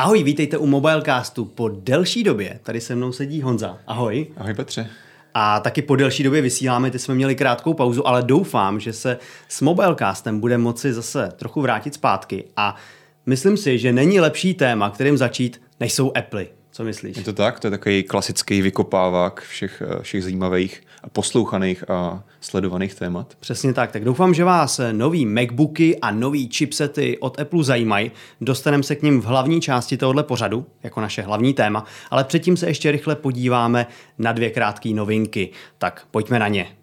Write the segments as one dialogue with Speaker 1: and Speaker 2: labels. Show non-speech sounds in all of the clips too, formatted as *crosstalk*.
Speaker 1: Ahoj, vítejte u Mobilecastu. Po delší době tady se mnou sedí Honza. Ahoj.
Speaker 2: Ahoj Petře.
Speaker 1: A taky po delší době vysíláme, ty jsme měli krátkou pauzu, ale doufám, že se s Mobilecastem bude moci zase trochu vrátit zpátky. A myslím si, že není lepší téma, kterým začít, než jsou Apple. Co myslíš?
Speaker 2: Je to tak? To je takový klasický vykopávák všech, eh, všech zajímavých poslouchaných a sledovaných témat.
Speaker 1: Přesně tak. Tak doufám, že vás nový MacBooky a nový chipsety od Apple zajímají. Dostaneme se k ním v hlavní části tohohle pořadu, jako naše hlavní téma, ale předtím se ještě rychle podíváme na dvě krátké novinky. Tak pojďme na ně.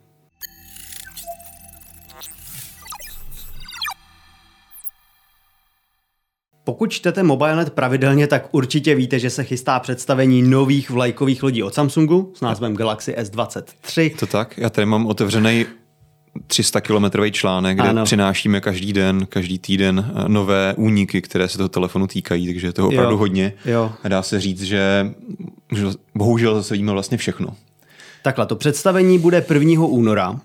Speaker 1: Pokud čtete MobileNet pravidelně, tak určitě víte, že se chystá představení nových vlajkových lodí od Samsungu s názvem Galaxy S23.
Speaker 2: To tak, já tady mám otevřený 300 kilometrový článek, kde ano. přinášíme každý den, každý týden eh, nové úniky, které se toho telefonu týkají, takže je toho opravdu jo. hodně. Jo. A dá se říct, že bohužel zase vidíme vlastně všechno.
Speaker 1: Takhle, to představení bude 1. února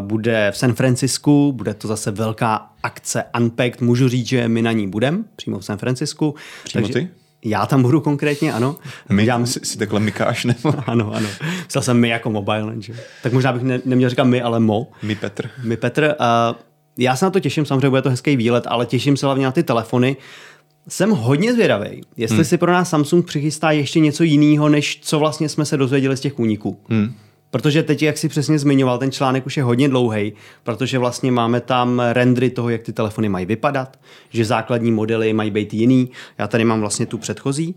Speaker 1: bude v San Francisku, bude to zase velká akce Unpacked, můžu říct, že my na ní budeme, přímo v San Francisku.
Speaker 2: Přímo takže, ty?
Speaker 1: Já tam budu konkrétně, ano.
Speaker 2: My, Dělám... si, si takhle mykáš, nebo? *laughs*
Speaker 1: ano, ano. Myslel jsem my jako mobile, že? Tak možná bych ne, neměl říkat my, ale mo.
Speaker 2: My Petr.
Speaker 1: My Petr. Uh, já se na to těším, samozřejmě bude to hezký výlet, ale těším se hlavně na ty telefony. Jsem hodně zvědavý, jestli hmm. si pro nás Samsung přichystá ještě něco jiného, než co vlastně jsme se dozvěděli z těch úniků. Hmm. Protože teď, jak si přesně zmiňoval, ten článek už je hodně dlouhý, protože vlastně máme tam rendry toho, jak ty telefony mají vypadat, že základní modely mají být jiný. Já tady mám vlastně tu předchozí,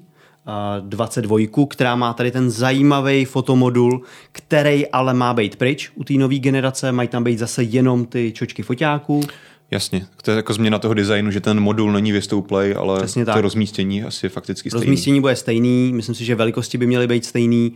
Speaker 1: 22, která má tady ten zajímavý fotomodul, který ale má být pryč u té nové generace, mají tam být zase jenom ty čočky foťáků.
Speaker 2: Jasně, to je jako změna toho designu, že ten modul není vystouplej, ale Přesně to rozmístění asi fakticky stejný.
Speaker 1: Rozmístění bude stejný, myslím si, že velikosti by měly být stejný.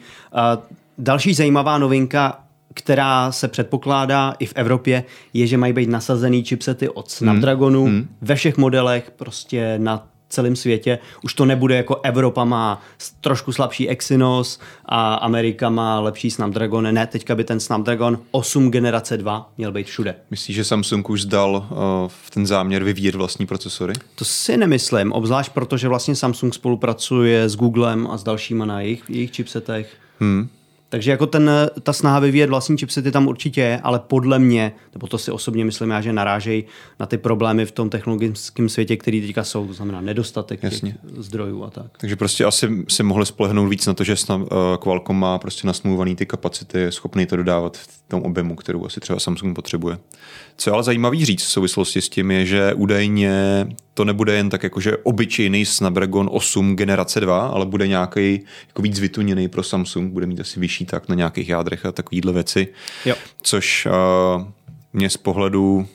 Speaker 1: Další zajímavá novinka, která se předpokládá i v Evropě, je, že mají být nasazený chipsety od Snapdragonu hmm. Hmm. ve všech modelech, prostě na celém světě. Už to nebude jako Evropa má trošku slabší Exynos a Amerika má lepší Snapdragon. Ne, teďka by ten Snapdragon 8 generace 2 měl být všude.
Speaker 2: Myslíš, že Samsung už zdal uh, v ten záměr vyvíjet vlastní procesory?
Speaker 1: To si nemyslím, obzvlášť protože vlastně Samsung spolupracuje s Googlem a s dalšíma na jejich, jejich chipsetech. Hmm. Takže jako ten, ta snaha vyvíjet vlastní chipsety tam určitě je, ale podle mě, nebo to si osobně myslím já, že narážejí na ty problémy v tom technologickém světě, který teďka jsou, to znamená nedostatek Jasně. zdrojů a tak.
Speaker 2: Takže prostě asi si mohli spolehnout víc na to, že snad, uh, Qualcomm má prostě nasmluvaný ty kapacity, je schopný to dodávat v tom objemu, kterou asi třeba Samsung potřebuje. Co je ale zajímavý říct v souvislosti s tím je, že údajně to nebude jen tak jakože obyčejný Snapdragon 8 generace 2, ale bude nějaký jako víc vytuněný pro Samsung, bude mít asi vyšší tak na nějakých jádrech a takovýhle věci. Jo. Což uh, mě z pohledu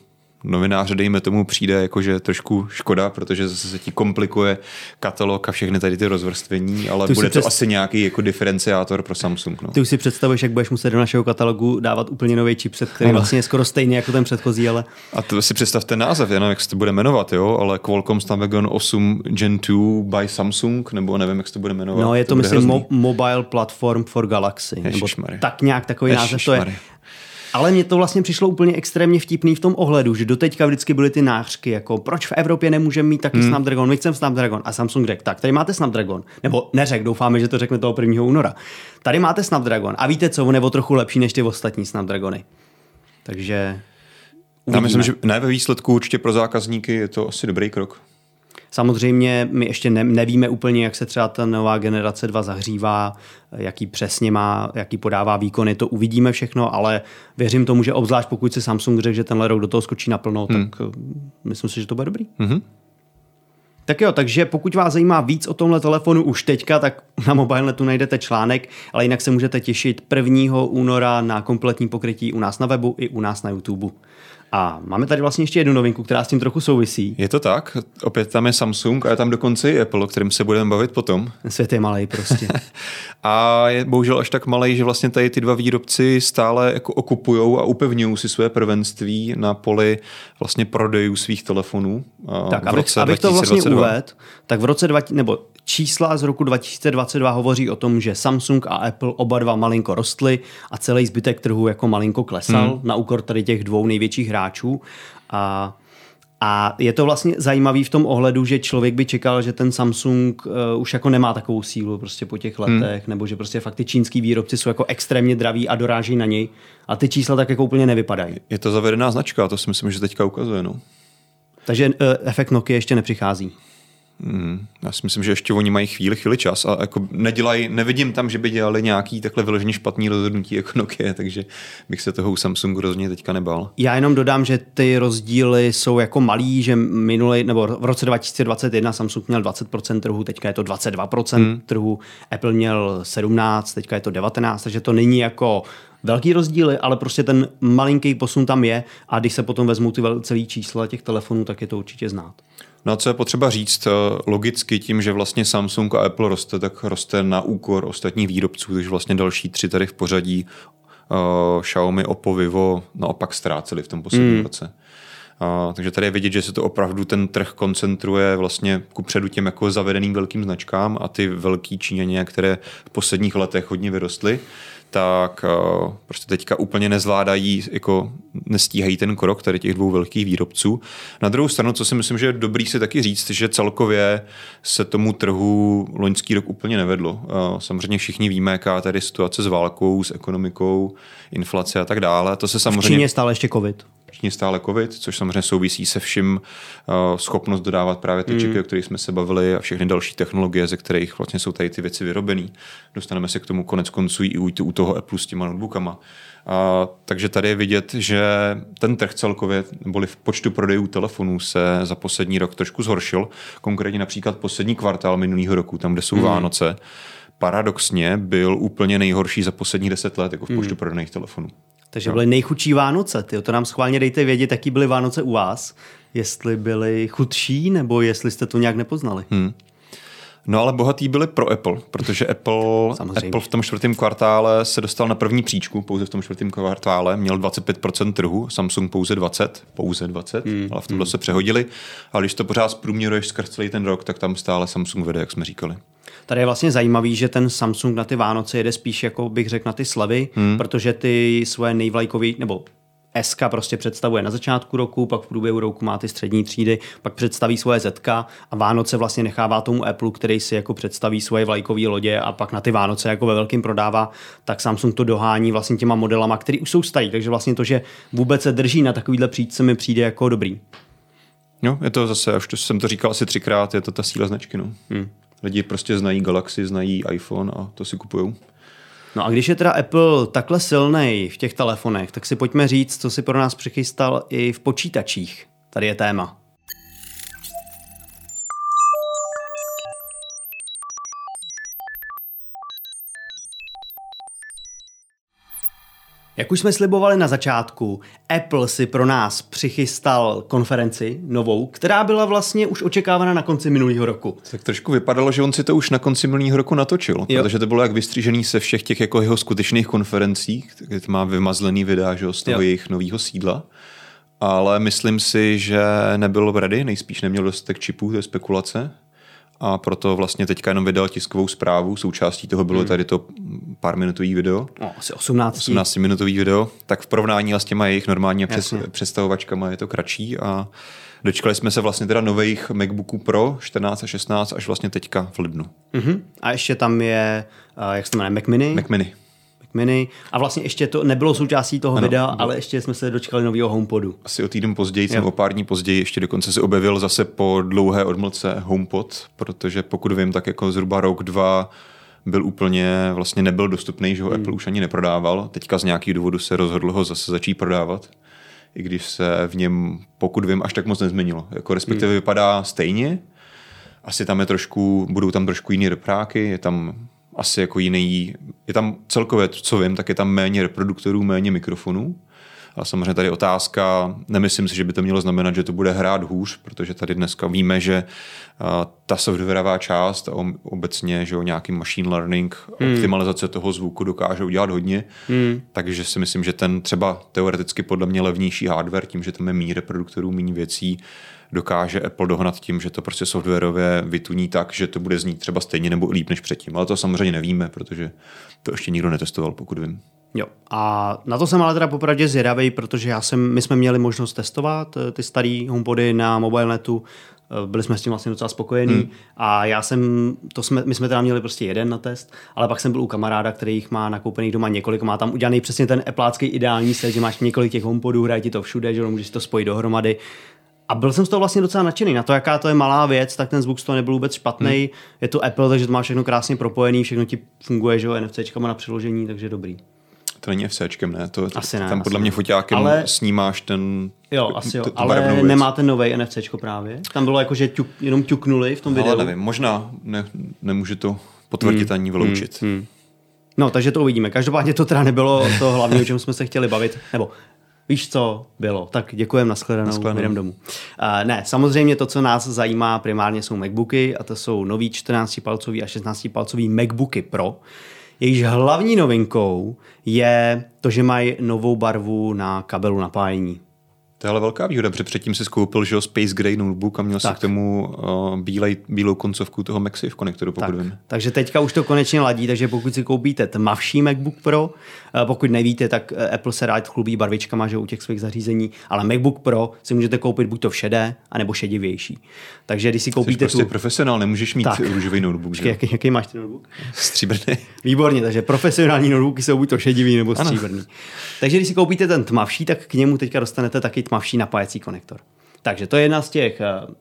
Speaker 2: novináře, dejme tomu, přijde jakože trošku škoda, protože zase se ti komplikuje katalog a všechny tady ty rozvrstvení, ale ty bude to přes... asi nějaký jako diferenciátor pro Samsung. No.
Speaker 1: Ty už si představuješ, jak budeš muset do našeho katalogu dávat úplně nový chipset, který no. vlastně je skoro stejný jako ten předchozí, ale...
Speaker 2: A to si představte název, jenom jak se to bude jmenovat, jo, ale Qualcomm Snapdragon 8 Gen 2 by Samsung, nebo nevím, jak se to bude jmenovat.
Speaker 1: No, je to, to myslím, mo- Mobile Platform for Galaxy. Nebo tak nějak takový název to je. Ale mně to vlastně přišlo úplně extrémně vtipný v tom ohledu, že doteďka vždycky byly ty nářky, jako proč v Evropě nemůžeme mít taky hmm. Snapdragon, my chceme Snapdragon. A Samsung řekl, tak tady máte Snapdragon. Nebo neřek, doufáme, že to řekne toho 1. února. Tady máte Snapdragon. A víte co, on je o trochu lepší než ty ostatní Snapdragony. Takže
Speaker 2: Uvidíme. Já myslím, že ne ve výsledku určitě pro zákazníky je to asi dobrý krok.
Speaker 1: Samozřejmě my ještě ne, nevíme úplně, jak se třeba ta nová generace 2 zahřívá, jaký přesně má, jaký podává výkony, to uvidíme všechno, ale věřím tomu, že obzvlášť pokud si Samsung řekl, že tenhle rok do toho skočí naplno, hmm. tak eh, myslím si, že to bude dobrý. Hmm. Tak jo, takže pokud vás zajímá víc o tomhle telefonu už teďka, tak na mobilnetu najdete článek, ale jinak se můžete těšit 1. února na kompletní pokrytí u nás na webu i u nás na YouTube. A máme tady vlastně ještě jednu novinku, která s tím trochu souvisí.
Speaker 2: Je to tak, opět tam je Samsung a je tam dokonce i Apple, o kterém se budeme bavit potom.
Speaker 1: Svět je malý prostě. *laughs*
Speaker 2: a je bohužel až tak malý, že vlastně tady ty dva výrobci stále jako okupují a upevňují si své prvenství na poli vlastně prodejů svých telefonů.
Speaker 1: Tak, v abych, roce abych to vlastně uvedl, tak v roce 20, nebo čísla z roku 2022 hovoří o tom, že Samsung a Apple oba dva malinko rostly a celý zbytek trhu jako malinko klesal hmm. na úkor tady těch dvou největších hráčů. A A je to vlastně zajímavý v tom ohledu, že člověk by čekal, že ten Samsung uh, už jako nemá takovou sílu prostě po těch letech, hmm. nebo že prostě fakt ty čínský výrobci jsou jako extrémně draví a doráží na něj. A ty čísla tak jako úplně nevypadají.
Speaker 2: Je to zavedená značka, to si myslím, že teďka ukazuje. No.
Speaker 1: Takže uh, efekt Nokia ještě nepřichází.
Speaker 2: Hmm, já si myslím, že ještě oni mají chvíli, chvíli čas a jako nedělají, nevidím tam, že by dělali nějaký takhle vyloženě špatný rozhodnutí *laughs* jako Nokia, takže bych se toho u Samsungu rozhodně teďka nebál.
Speaker 1: Já jenom dodám, že ty rozdíly jsou jako malý, že minulý, nebo v roce 2021 Samsung měl 20% trhu, teďka je to 22% hmm. trhu, Apple měl 17, teďka je to 19, takže to není jako velký rozdíly, ale prostě ten malinký posun tam je a když se potom vezmou ty celý čísla těch telefonů, tak je to určitě znát.
Speaker 2: No a co je potřeba říct, eh, logicky tím, že vlastně Samsung a Apple roste, tak roste na úkor ostatních výrobců, takže vlastně další tři tady v pořadí uh, Xiaomi, Oppo, Vivo naopak ztráceli v tom posledním mm. roce. Uh, takže tady je vidět, že se to opravdu ten trh koncentruje vlastně ku předu těm jako zavedeným velkým značkám a ty velký Číňaně, které v posledních letech hodně vyrostly, tak uh, prostě teďka úplně nezvládají, jako nestíhají ten krok tady těch dvou velkých výrobců. Na druhou stranu, co si myslím, že je dobrý si taky říct, že celkově se tomu trhu loňský rok úplně nevedlo. Uh, samozřejmě všichni víme, jaká tady situace s válkou, s ekonomikou, inflace a tak dále. To se samozřejmě... V
Speaker 1: Číně stále ještě covid.
Speaker 2: Číně stále covid, což samozřejmě souvisí se vším uh, schopnost dodávat právě ty mm. čipy, o kterých jsme se bavili a všechny další technologie, ze kterých vlastně jsou tady ty věci vyrobené. Dostaneme se k tomu konec konců i u, u toho Apple s těma notebookama. A, takže tady je vidět, že ten trh celkově, neboli v počtu prodejů telefonů se za poslední rok trošku zhoršil. Konkrétně například poslední kvartál minulého roku, tam, kde jsou mm. Vánoce, paradoxně byl úplně nejhorší za poslední deset let jako v počtu mm. prodaných telefonů.
Speaker 1: Takže byly nejchudší Vánoce. Ty to nám schválně dejte vědět, jaký byly Vánoce u vás. Jestli byly chudší, nebo jestli jste to nějak nepoznali. Hmm.
Speaker 2: No ale bohatý byli pro Apple, protože Apple, *laughs* Apple v tom čtvrtém kvartále se dostal na první příčku, pouze v tom čtvrtém kvartále, měl 25% trhu, Samsung pouze 20, pouze 20, hmm. ale v tomhle hmm. se přehodili. A když to pořád zprůměruješ skrz celý ten rok, tak tam stále Samsung vede, jak jsme říkali.
Speaker 1: Tady je vlastně zajímavý, že ten Samsung na ty Vánoce jede spíš, jako bych řekl, na ty slevy, hmm. protože ty svoje nejvlajkový, nebo SK prostě představuje na začátku roku, pak v průběhu roku má ty střední třídy, pak představí svoje ZK a Vánoce vlastně nechává tomu Apple, který si jako představí svoje vlajkové lodě a pak na ty Vánoce jako ve velkým prodává, tak Samsung to dohání vlastně těma modelama, které už jsou starý. Takže vlastně to, že vůbec se drží na takovýhle příčce mi přijde jako dobrý.
Speaker 2: No, je to zase, už to jsem to říkal asi třikrát, je to ta síla značky. No. Hmm. Lidi prostě znají Galaxy, znají iPhone a to si kupují.
Speaker 1: No a když je teda Apple takhle silný v těch telefonech, tak si pojďme říct, co si pro nás přichystal i v počítačích. Tady je téma. Jak už jsme slibovali na začátku, Apple si pro nás přichystal konferenci novou, která byla vlastně už očekávána na konci minulého roku.
Speaker 2: Tak trošku vypadalo, že on si to už na konci minulého roku natočil, jo. protože to bylo jak vystřížený se všech těch jako jeho skutečných konferencí, kde má vymazlený videa že, z toho jo. jejich nového sídla. Ale myslím si, že nebyl ready, nejspíš neměl dostatek čipů, to je spekulace a proto vlastně teďka jenom vydal tiskovou zprávu. Součástí toho bylo hmm. tady to pár minutový video.
Speaker 1: No, asi 18.
Speaker 2: 18 minutový video. Tak v porovnání s těma jejich normálně přes, představovačkama je to kratší a dočkali jsme se vlastně teda nových MacBooků Pro 14 a 16 až vlastně teďka v lednu.
Speaker 1: Mm-hmm. A ještě tam je, uh, jak se to jmenuje, Mac Mini?
Speaker 2: Mac Mini.
Speaker 1: Mini. A vlastně ještě to nebylo součástí toho ano, videa, ale ještě jsme se dočkali nového HomePodu.
Speaker 2: Asi o týden později, nebo pár dní později, ještě dokonce se objevil zase po dlouhé odmlce HomePod, protože pokud vím, tak jako zhruba rok, dva byl úplně, vlastně nebyl dostupný, že ho hmm. Apple už ani neprodával. Teďka z nějakých důvodů se rozhodl ho zase začít prodávat i když se v něm, pokud vím, až tak moc nezměnilo. Jako respektive hmm. vypadá stejně, asi tam je trošku, budou tam trošku jiný repráky, je tam asi jako jiný, je tam celkově, co vím, tak je tam méně reproduktorů, méně mikrofonů. A samozřejmě tady otázka, nemyslím si, že by to mělo znamenat, že to bude hrát hůř, protože tady dneska víme, že ta softwarová část a obecně, že o nějaký machine learning, hmm. optimalizace toho zvuku dokážou dělat hodně, hmm. takže si myslím, že ten třeba teoreticky podle mě levnější hardware, tím, že tam je méně reproduktorů, méně věcí, dokáže Apple dohnat tím, že to prostě softwarově vytuní tak, že to bude znít třeba stejně nebo líp než předtím. Ale to samozřejmě nevíme, protože to ještě nikdo netestoval, pokud vím.
Speaker 1: Jo. A na to jsem ale teda popravdě zvědavý, protože já jsem, my jsme měli možnost testovat eh, ty staré homepody na mobilnetu, eh, byli jsme s tím vlastně docela spokojení hmm. a já jsem, to jsme, my jsme teda měli prostě jeden na test, ale pak jsem byl u kamaráda, který jich má nakoupený doma několik, má tam udělaný přesně ten eplácký ideální set, že máš několik těch homepodů, hraje ti to všude, že můžeš to spojit dohromady. A byl jsem z toho vlastně docela nadšený. Na to, jaká to je malá věc, tak ten zvuk z toho nebyl vůbec špatný. Hmm. Je to Apple, takže to má všechno krásně propojený, všechno ti funguje, že jo, NFCčkama na přiložení, takže dobrý.
Speaker 2: To není FCčkem, ne? To,
Speaker 1: Asi ne,
Speaker 2: tam
Speaker 1: asi
Speaker 2: podle mě foťákem
Speaker 1: Ale-
Speaker 2: snímáš ten
Speaker 1: Jo, asi jo,
Speaker 2: tu
Speaker 1: ale nemá ten nový NFCčko právě. Tam bylo jako, že ťuk, jenom ťuknuli v tom videu.
Speaker 2: Ale nevím, možná ne, nemůžu to potvrdit ani vyloučit.
Speaker 1: Hmm. No, takže to uvidíme. Každopádně to teda nebylo to hlavní, o čem jsme se chtěli bavit. Nebo víš, co bylo. Tak děkujeme, nashledanou,
Speaker 2: Nashledanou.
Speaker 1: jdem domů. Uh, ne, samozřejmě to, co nás zajímá primárně jsou MacBooky a to jsou nový 14-palcový a 16-palcový MacBooky Pro. Jejíž hlavní novinkou je to, že mají novou barvu na kabelu napájení.
Speaker 2: To je ale velká výhoda, protože předtím si skoupil že Space Gray notebook a měl si
Speaker 1: Tak.
Speaker 2: k tomu uh, bílej, bílou koncovku toho MagSafe konektoru, pokud
Speaker 1: Tak,
Speaker 2: vím.
Speaker 1: takže teďka už to konečně ladí, takže pokud si koupíte tmavší MacBook Pro, eh, pokud nevíte, tak eh, Apple se rád chlubí barvičkama že u těch svých zařízení, ale MacBook Pro si můžete koupit buď to v šedé, anebo šedivější. Takže když si
Speaker 2: Jsi
Speaker 1: koupíte
Speaker 2: prostě
Speaker 1: tu...
Speaker 2: profesionál, nemůžeš mít
Speaker 1: Tak.
Speaker 2: růžový notebook. Že?
Speaker 1: jaký, jaký máš ten notebook?
Speaker 2: Stříbrný.
Speaker 1: Výborně, takže profesionální notebooky jsou buď to šedivý nebo stříbrný. Takže když si koupíte ten tmavší, tak k němu teďka dostanete taky tmavší napájecí konektor. Takže to je jedna z těch eh,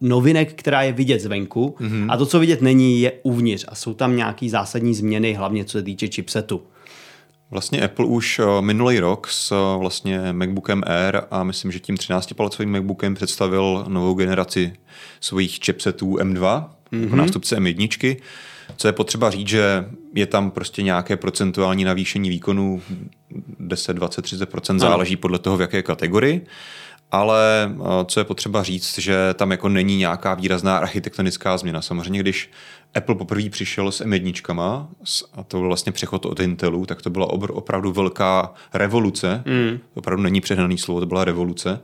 Speaker 1: novinek, která je vidět zvenku mm-hmm. a to, co vidět není, je uvnitř a jsou tam nějaký zásadní změny, hlavně co se týče chipsetu.
Speaker 2: Vlastně Apple už uh, minulý rok s uh, vlastně MacBookem Air a myslím, že tím 13-palcovým MacBookem představil novou generaci svých chipsetů M2, mm-hmm. jako nástupce M1. Co je potřeba říct, že je tam prostě nějaké procentuální navýšení výkonu 10, 20, 30% záleží podle toho, v jaké kategorii. Ale uh, co je potřeba říct, že tam jako není nějaká výrazná architektonická změna. Samozřejmě, když Apple poprvé přišel s M1, s- a to byl vlastně přechod od Intelu, tak to byla opravdu velká revoluce. Mm. Opravdu není přehnaný slovo, to byla revoluce.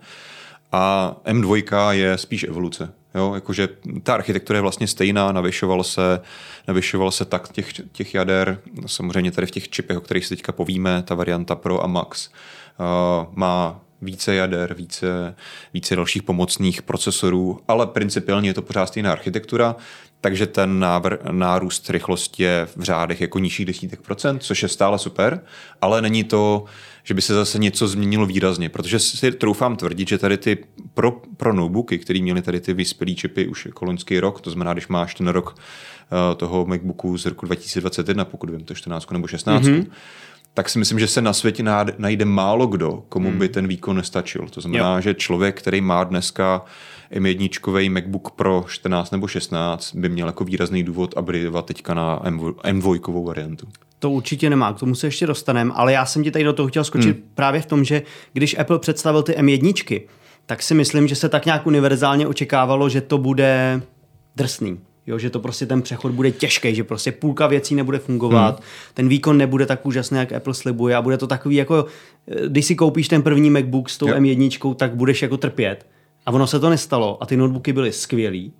Speaker 2: A M2 je spíš evoluce. Jo, jakože ta architektura je vlastně stejná, navyšoval se, navyšoval se tak těch, těch jader, samozřejmě tady v těch čipech, o kterých si teďka povíme, ta varianta Pro a Max, uh, má více jader, více, více dalších pomocných procesorů, ale principiálně je to pořád stejná architektura, takže ten návr, nárůst rychlosti je v řádech jako nižších desítek procent, což je stále super, ale není to, že by se zase něco změnilo výrazně, protože si troufám tvrdit, že tady ty pro, pro notebooky, které měly tady ty vyspělý čipy už jako loňský rok, to znamená, když máš ten rok uh, toho MacBooku z roku 2021, pokud vím, to 14 nebo 16, mm-hmm tak si myslím, že se na světě najde málo kdo, komu by ten výkon nestačil. To znamená, jo. že člověk, který má dneska M1 MacBook Pro 14 nebo 16, by měl jako výrazný důvod upgradeovat teďka na M2, M2 variantu.
Speaker 1: To určitě nemá, k tomu se ještě dostaneme, ale já jsem ti tady do toho chtěl skočit hmm. právě v tom, že když Apple představil ty M1, tak si myslím, že se tak nějak univerzálně očekávalo, že to bude drsný. Jo, že to prostě ten přechod bude těžký, že prostě půlka věcí nebude fungovat, hmm. ten výkon nebude tak úžasný, jak Apple slibuje a bude to takový jako, eh, když si koupíš ten první MacBook s tou
Speaker 2: Jo.
Speaker 1: M1, tak budeš jako trpět. A ono se to nestalo a ty notebooky byly skvělý.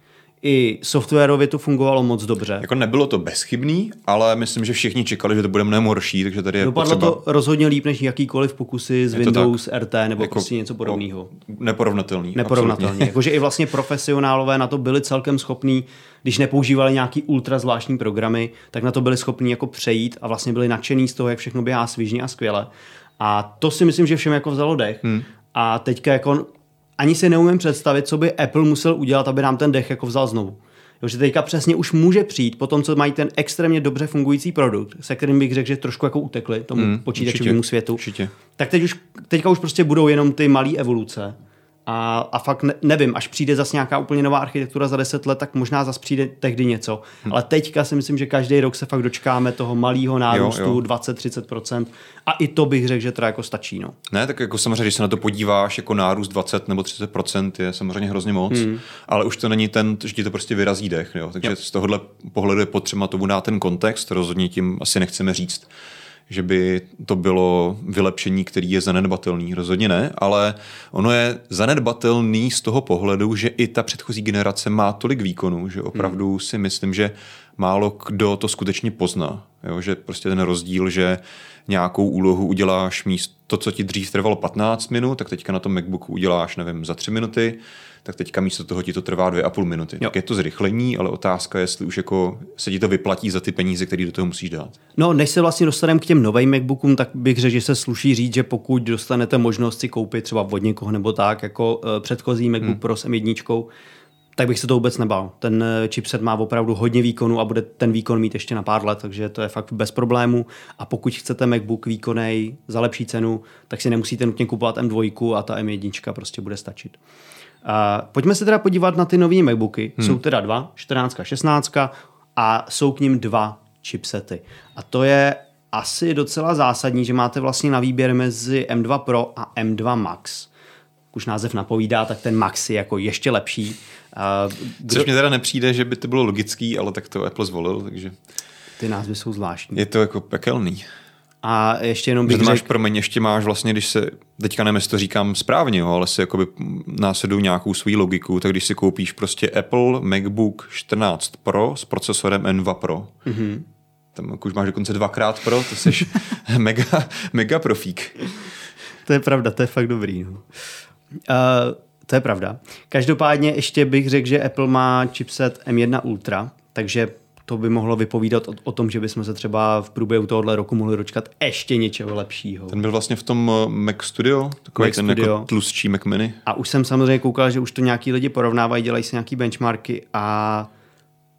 Speaker 1: I softwarově to fungovalo moc dobře.
Speaker 2: Jako nebylo to bezchybný, ale myslím, že všichni čekali, že to bude mnohem horší, takže tady je
Speaker 1: Dopadlo
Speaker 2: potřeba...
Speaker 1: to rozhodně líp než jakýkoliv pokusy z Windows RT nebo
Speaker 2: jako-
Speaker 1: prostě něco podobného.
Speaker 2: Neporovnatelný.
Speaker 1: Neporovnatelně.
Speaker 2: absolutně. *laughs*
Speaker 1: Jakože i vlastně profesionálové na to byli celkem schopní, když nepoužívali nějaký ultra zvláštní programy, tak na to byli schopní jako přejít a vlastně byli nadšený z toho, jak všechno běhá svižně a skvěle. A to si myslím, že všem jako vzalo dech. Hmm. A teďka jako ani si neumím představit, co by Apple musel udělat, aby nám ten dech jako vzal znovu. Jo, že teďka přesně už může přijít po tom, co mají ten extrémně dobře fungující produkt, se kterým bych řekl, že trošku jako utekli tomu mm, počítačovému
Speaker 2: určitě,
Speaker 1: světu
Speaker 2: určitě.
Speaker 1: tak teď už, teďka už prostě budou jenom ty malé evoluce. A, a fakt ne, nevím, až přijde zase nějaká úplně nová architektura za 10 let, tak možná zase přijde tehdy něco. Hmm. Ale teďka si myslím, že každý rok se fakt dočkáme toho malého nárůstu,
Speaker 2: Jo, jo.
Speaker 1: 20-30%. A i to bych řekl, že teda jako stačí. No.
Speaker 2: Ne, tak jako samozřejmě, když se na to podíváš, jako nárůst 20 nebo 30% je samozřejmě hrozně moc, hmm. ale už to není ten, že ti to prostě vyrazí dech. Jo? Takže jo. z tohohle pohledu je potřeba tomu dát ten kontext, rozhodně tím asi nechceme říct, že by to bylo vylepšení, který je zanedbatelný. Rozhodně ne, ale ono je zanedbatelný z toho pohledu, že i ta předchozí generace má tolik výkonu, že opravdu hmm. si myslím, že málo kdo to skutečně pozná. Jo? Že prostě ten rozdíl, že nějakou úlohu uděláš míst to, co ti dřív trvalo 15 minut, tak teďka na tom MacBooku uděláš, nevím, za 3 minuty, tak teďka místo toho ti to trvá 2,5 minuty. Jo. Tak je to zrychlení, ale otázka je, jestli už jako se ti to vyplatí za ty peníze, které do toho musíš dát.
Speaker 1: No, než se vlastně dostaneme k těm novým MacBookům, tak bych řekl, že se sluší říct, že pokud dostanete možnost si koupit třeba od někoho nebo tak, jako uh, předchozí MacBook hmm. Pro s M1, tak bych se to vůbec nebal. Ten eh, chipset má opravdu hodně výkonu a bude ten výkon mít ještě na pár let, takže to je fakt bez problému. A pokud chcete MacBook výkonný za lepší cenu, tak si nemusíte nutně kupovat M2 a ta M1 prostě bude stačit. Uh, pojďme se teda podívat na ty nové MacBooky. Hmm. Jsou teda dva, 14 a 16 a jsou k ním dva chipsety. A to je asi docela zásadní, že máte vlastně na výběr mezi M2 Pro a M2 Max. Už název napovídá, tak ten Max je jako ještě lepší.
Speaker 2: Uh, kdo... Což mě teda nepřijde, že by to bylo logický, ale tak to Apple zvolil, takže...
Speaker 1: Ty názvy jsou zvláštní.
Speaker 2: Je to jako pekelný.
Speaker 1: A ještě jenom bych
Speaker 2: máš, řek... promiň, ještě máš vlastně, když se, teďka nevím, jestli to říkám správně, jo, ale si jakoby následují nějakou svou logiku, tak když si koupíš prostě Apple MacBook 14 Pro s procesorem M2 Pro, mm-hmm. tam jako už máš dokonce dvakrát Pro, to jsi *laughs* mega, mega profík.
Speaker 1: To je pravda, to je fakt dobrý. No. Uh, to je pravda. Každopádně ještě bych řekl, že Apple má chipset M1 Ultra, takže to by mohlo vypovídat o, o tom, že bychom se třeba v průběhu tohohle roku mohli dočkat ještě něčeho lepšího.
Speaker 2: Ten byl vlastně v tom eh, Mac Studio, takový Mac ten jako Studio. jako tlustší Mac Mini.
Speaker 1: A už jsem samozřejmě koukal, že už to nějaký lidi porovnávají, dělají si nějaký benchmarky a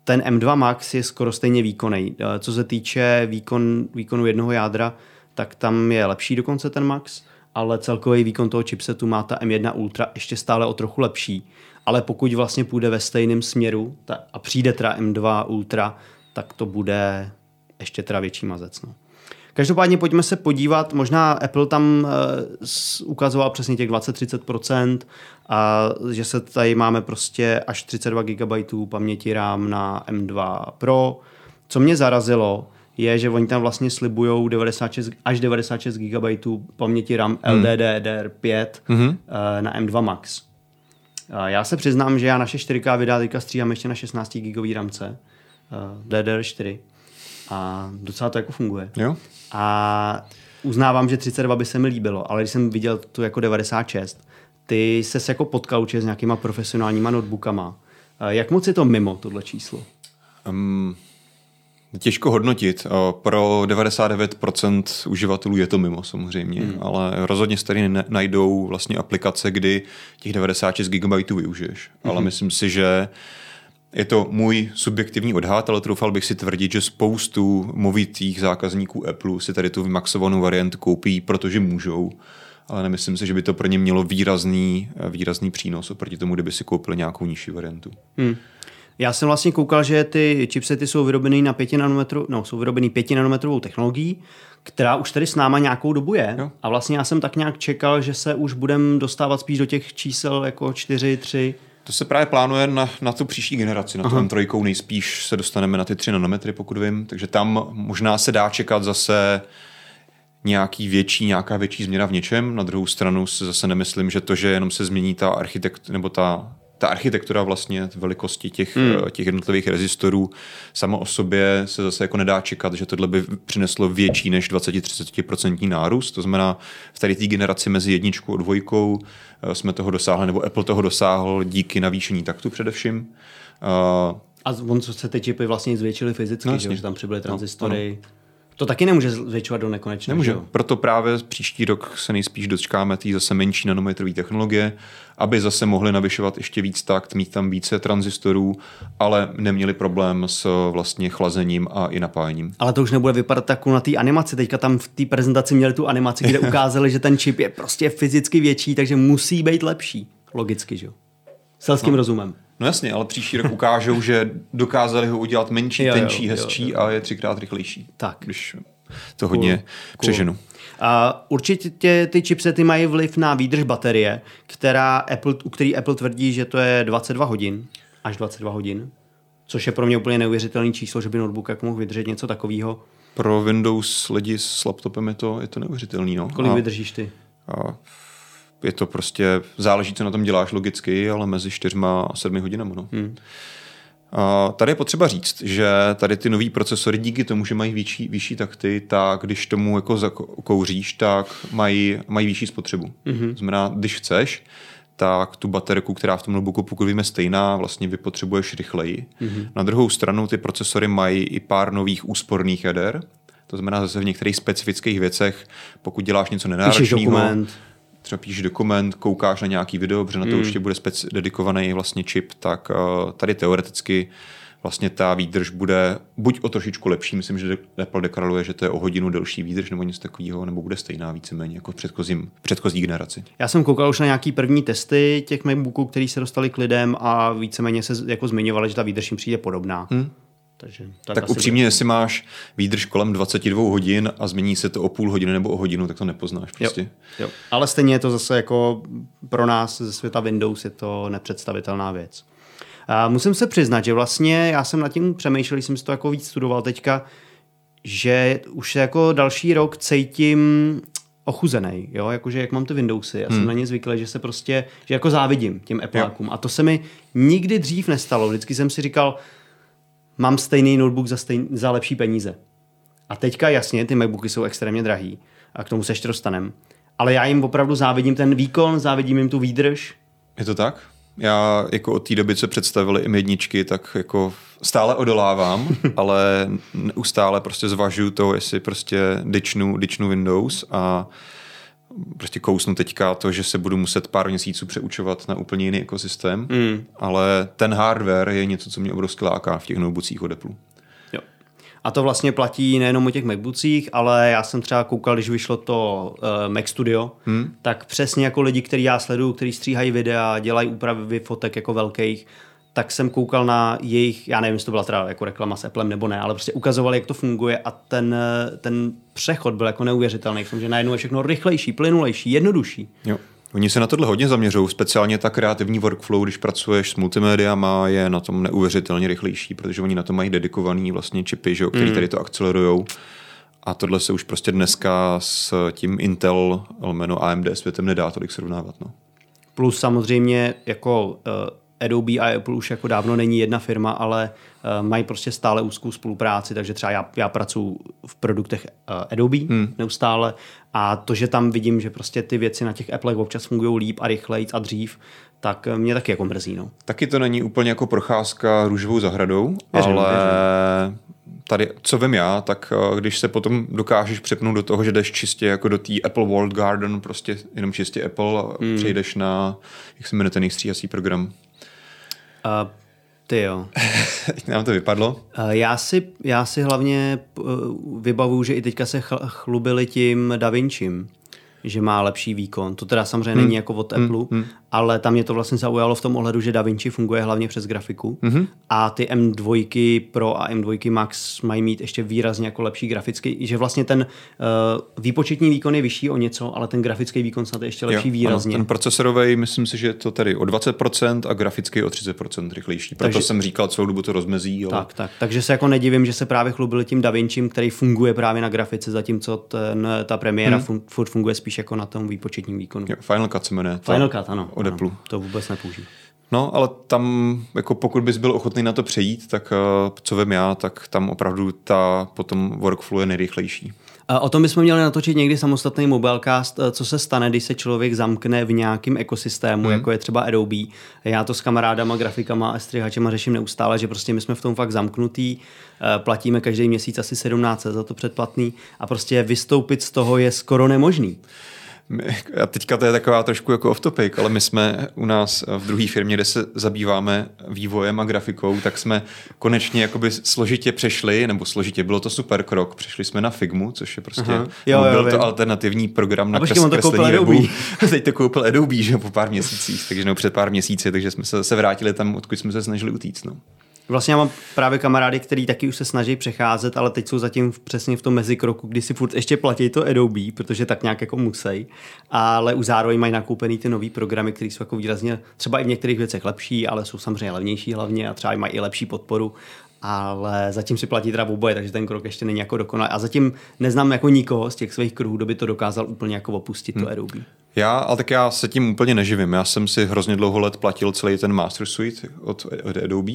Speaker 1: ten M2 Max je skoro stejně výkonný. Eh, co se týče výkon, výkonu jednoho jádra, tak tam je lepší dokonce ten Max, ale celkový výkon toho chipsetu má ta M1 Ultra ještě stále o trochu lepší ale pokud vlastně půjde ve stejném směru ta, a přijde teda M2 Ultra, tak to bude ještě teda větší mazec. No. Každopádně pojďme se podívat, možná Apple tam uh, ukazoval přesně těch 20-30% a že se tady máme prostě až 32 GB paměti RAM na M2 Pro. Co mě zarazilo, je, že oni tam vlastně slibují 96, až 96 GB paměti RAM hmm. LDDR5 hmm. uh, na M2 Max. Já se přiznám, že já naše 4K videa teďka stříhám ještě na 16 GB ramce eh, DDR4 a docela to jako funguje.
Speaker 2: Jo?
Speaker 1: A uznávám, že 32 by se mi líbilo, ale když jsem viděl tu jako 96, ty se jako potkal s nějakýma profesionálníma notebookama. Eh, jak moc je to mimo tohle číslo? Um,
Speaker 2: Těžko hodnotit. Pro 99% uživatelů je to mimo samozřejmě, hmm. ale rozhodně se tady najdou vlastně aplikace, kdy těch 96 GB využiješ. Hmm. Ale myslím si, že je to můj subjektivní odhad, ale troufal bych si tvrdit, že spoustu movitých zákazníků Apple si tady tu vymaxovanou variantu koupí, protože můžou ale nemyslím si, že by to pro ně mělo výrazný, výrazný přínos oproti tomu, kdyby si koupili nějakou nižší variantu. Hmm.
Speaker 1: Já jsem vlastně koukal, že ty chipsety jsou vyrobený na 5 nanometru, no, jsou vyrobený 5 nanometrovou technologií, která už tady s náma nějakou dobu je. Jo. A vlastně já jsem tak nějak čekal, že se už budeme dostávat spíš do těch čísel jako 4, 3.
Speaker 2: To se právě plánuje na, na tu příští generaci, na tu trojkou nejspíš se dostaneme na ty 3 nanometry, pokud vím. Takže tam možná se dá čekat zase nějaký větší, nějaká větší změna v něčem. Na druhou stranu se zase nemyslím, že to, že jenom se změní ta architekt nebo ta ta architektura vlastně velikosti těch, hmm. Eh, těch jednotlivých rezistorů sama o sobě se zase jako nedá čekat, že tohle by přineslo větší než 20-30% nárůst. To znamená, v tady té generaci mezi jedničkou a dvojkou eh, jsme toho dosáhli, nebo Apple toho dosáhl díky navýšení taktu především.
Speaker 1: Uh, a on se ty čipy vlastně zvětšily fyzicky, no, že, že tam přibyly transistory. No, to taky nemůže zvětšovat do nekonečna.
Speaker 2: Nemůže. Že? Proto právě příští rok se nejspíš dočkáme té zase menší nanometrové technologie, aby zase mohli navyšovat ještě víc takt, mít tam více tranzistorů, ale neměli problém s vlastně chlazením a i napájením.
Speaker 1: Ale to už nebude vypadat tak na té animaci. Teďka tam v té prezentaci měli tu animaci, kde *laughs* ukázali, že ten čip je prostě fyzicky větší, takže musí být lepší. Logicky, že jo? Selským no. rozumem.
Speaker 2: No jasně, ale příští rok ukážou, že dokázali ho udělat menší, jo, tenčí, jo, hezčí jo, jo. a je třikrát rychlejší.
Speaker 1: Tak.
Speaker 2: Když to hodně cool. přeženu.
Speaker 1: A určitě ty chipsety mají vliv na výdrž baterie, která Apple, u který Apple tvrdí, že to je 22 hodin, až 22 hodin, což je pro mě úplně neuvěřitelné číslo, že by notebook jak mohl vydržet něco takového.
Speaker 2: Pro Windows lidi s laptopem je to, je to neuvěřitelný. No.
Speaker 1: Kolik a, vydržíš ty?
Speaker 2: A je to prostě, záleží, co na tom děláš logicky, ale mezi čtyřma a sedmi hodinami. No. Hmm. Uh, tady je potřeba říct, že tady ty nový procesory díky tomu, že mají vyšší, vyšší takty, tak když tomu jako zakouříš, tak mají, mají vyšší spotřebu. Mm-hmm. Znamená, když chceš, tak tu baterku, která v tom notebooku, pokud víme stejná, vlastně vypotřebuješ rychleji. Mm-hmm. Na druhou stranu ty procesory mají i pár nových úsporných jader, to znamená zase v některých specifických věcech, pokud děláš něco nenáročného, třeba píšeš dokument, koukáš na nějaký video, protože na to mm. určitě bude speci- dedikovaný vlastně čip, tak uh, tady teoreticky vlastně ta výdrž bude buď o trošičku lepší, myslím, že Apple deklaruje, že to je o hodinu delší výdrž nebo něco takového, nebo bude stejná víceméně jako v předchozím, předchozí generaci.
Speaker 1: Já jsem koukal už na nějaký první testy těch MacBooků, které se dostali k lidem a víceméně se jako zmiňovali, že ta výdrž jim přijde podobná. Hmm.
Speaker 2: Takže, tak tak upřímně, bude... jestli máš výdrž kolem 22 hodin a změní se to o půl hodiny nebo o hodinu, tak to nepoznáš prostě.
Speaker 1: Jo, jo. Ale stejně je to zase jako pro nás ze světa Windows je to nepředstavitelná věc. A musím se přiznat, že vlastně já jsem nad tím přemýšlel, jsem si to jako víc studoval teďka, že už jako další rok cítím ochuzený, jo, jakože jak mám ty Windowsy, já hmm. jsem na ně zvyklý, že se prostě, že jako závidím těm Appleákům a to se mi nikdy dřív nestalo, vždycky jsem si říkal, mám stejný notebook za, stejn, za lepší peníze. A teďka jasně, ty MacBooky jsou extrémně drahý a k tomu se ještě dostanem. Ale já jim opravdu závidím ten výkon, závidím jim tu výdrž.
Speaker 2: Je to tak? Já jako od té doby, co představili i jedničky, tak jako stále odolávám, *laughs* ale neustále prostě zvažuju to, jestli prostě dičnu, dičnu Windows a prostě kousnu teďka to, že se budu muset pár měsíců přeučovat na úplně jiný ekosystém, mm. ale ten hardware je něco, co mě obrovsky láká v těch notebookích od Apple.
Speaker 1: Jo. A to vlastně platí nejenom o těch MacBookích, ale já jsem třeba koukal, když vyšlo to uh, Mac Studio, hmm. tak přesně jako lidi, kteří já sleduju, kteří stříhají videa, dělají úpravy fotek jako velkých, tak jsem koukal na jejich, já nevím, jestli to byla teda jako reklama s Applem nebo ne, ale prostě ukazovali, jak to funguje a ten, ten přechod byl jako neuvěřitelný v tom, že najednou je všechno rychlejší, plynulejší, jednodušší.
Speaker 2: Jo. Oni se na tohle hodně zaměřují, speciálně ta kreativní workflow, když pracuješ s multimédiama, je na tom neuvěřitelně rychlejší, protože oni na to mají dedikovaný vlastně čipy, že, který mm. tady to akcelerují. A tohle se už prostě dneska s tím Intel, jméno AMD světem nedá tolik srovnávat. No.
Speaker 1: Plus samozřejmě jako uh, Adobe a Apple už jako dávno není jedna firma, ale uh, mají prostě stále úzkou spolupráci, takže třeba já, já pracuji v produktech uh, Adobe hmm. neustále a to, že tam vidím, že prostě ty věci na těch Applech občas fungují líp a rychleji a dřív, tak mě taky jako mrzí. No.
Speaker 2: Taky to není úplně jako procházka růžovou zahradou, věřím, ale věřím. tady, co vím já, tak eh, když se potom dokážeš přepnout do toho, že jdeš čistě jako do té Apple World Garden, prostě jenom čistě Apple a hmm. přejdeš na, jak se jmenuje ten stříhací program?
Speaker 1: Uh, ty jo. *laughs*
Speaker 2: nám to vypadlo?
Speaker 1: Uh, já, si, já si hlavně uh, vybavuju, že i teďka se chlubili tím Da Vincim že má lepší výkon. To teda samozřejmě hmm. není jako od hmm. Apple, hmm. Ale tam mě to vlastně zaujalo v tom ohledu, že DaVinci funguje hlavně přes grafiku hmm. a ty M2 Pro a M2 Max mají mít ještě výrazně jako lepší grafický, že vlastně ten uh, výpočetní výkon je vyšší o něco, ale ten grafický výkon snad je ještě lepší jo, výrazně.
Speaker 2: Ano, ten procesorový, myslím si, že je to tady o 20% a grafický o 30% rychlejší. Proto takže, jsem říkal, celou dobu to rozmezí.
Speaker 1: Ale... Tak, tak. Takže se jako nedivím, že se právě chlubili tím DaVincim, který funguje právě na grafice, zatímco ten, ta premiéra hmm. furt funguje spíš jako na tom výpočetním výkonu. Jo,
Speaker 2: Final Cut se jmenuje.
Speaker 1: Final Cut, ano.
Speaker 2: Od Apple.
Speaker 1: To vůbec nepoužiju.
Speaker 2: No, ale tam, jako pokud bys byl ochotný na to přejít, tak uh, co vím já, tak tam opravdu ta potom workflow je nejrychlejší.
Speaker 1: O tom bychom měli natočit někdy samostatný mobilecast, eh, co se stane, když se člověk zamkne v nějakém ekosystému, hmm. jako je třeba Adobe. Já to s kamarádama, grafikama a střihačema řeším neustále, že prostě my jsme v tom fakt zamknutí, eh, platíme každý měsíc asi 17 za to předplatný a prostě vystoupit z toho je skoro nemožný
Speaker 2: a teďka to je taková trošku jako off topic, ale my jsme u nás v druhé firmě, kde se zabýváme vývojem a grafikou, tak jsme konečně jakoby složitě přešli, nebo složitě, bylo to super krok, přešli jsme na Figmu, což je prostě, Aha. jo, jo, byl vím. to alternativní program na kres, kreslení webu. *laughs* Teď to koupil Adobe, že po pár měsících, takže no před pár měsíci, takže jsme se, se vrátili tam, odkud jsme se snažili utíct. No.
Speaker 1: Vlastně já mám právě kamarády, který taky už se snaží přecházet, ale teď jsou zatím přesně v tom mezikroku, kdy si furt ještě platí to Adobe, protože tak nějak jako musí, ale už zároveň mají nakoupený ty nové programy, které jsou jako výrazně třeba i v některých věcech lepší, ale jsou samozřejmě levnější hlavně a třeba mají i lepší podporu ale zatím si platí teda oboje, takže ten krok ještě není jako dokonalý. A zatím neznám jako nikoho z těch svých kruhů, kdo by to dokázal úplně jako opustit, hmm. to Adobe.
Speaker 2: Já, ale tak já se tím úplně neživím. Já jsem si hrozně dlouho let platil celý ten Master Suite od, od Adobe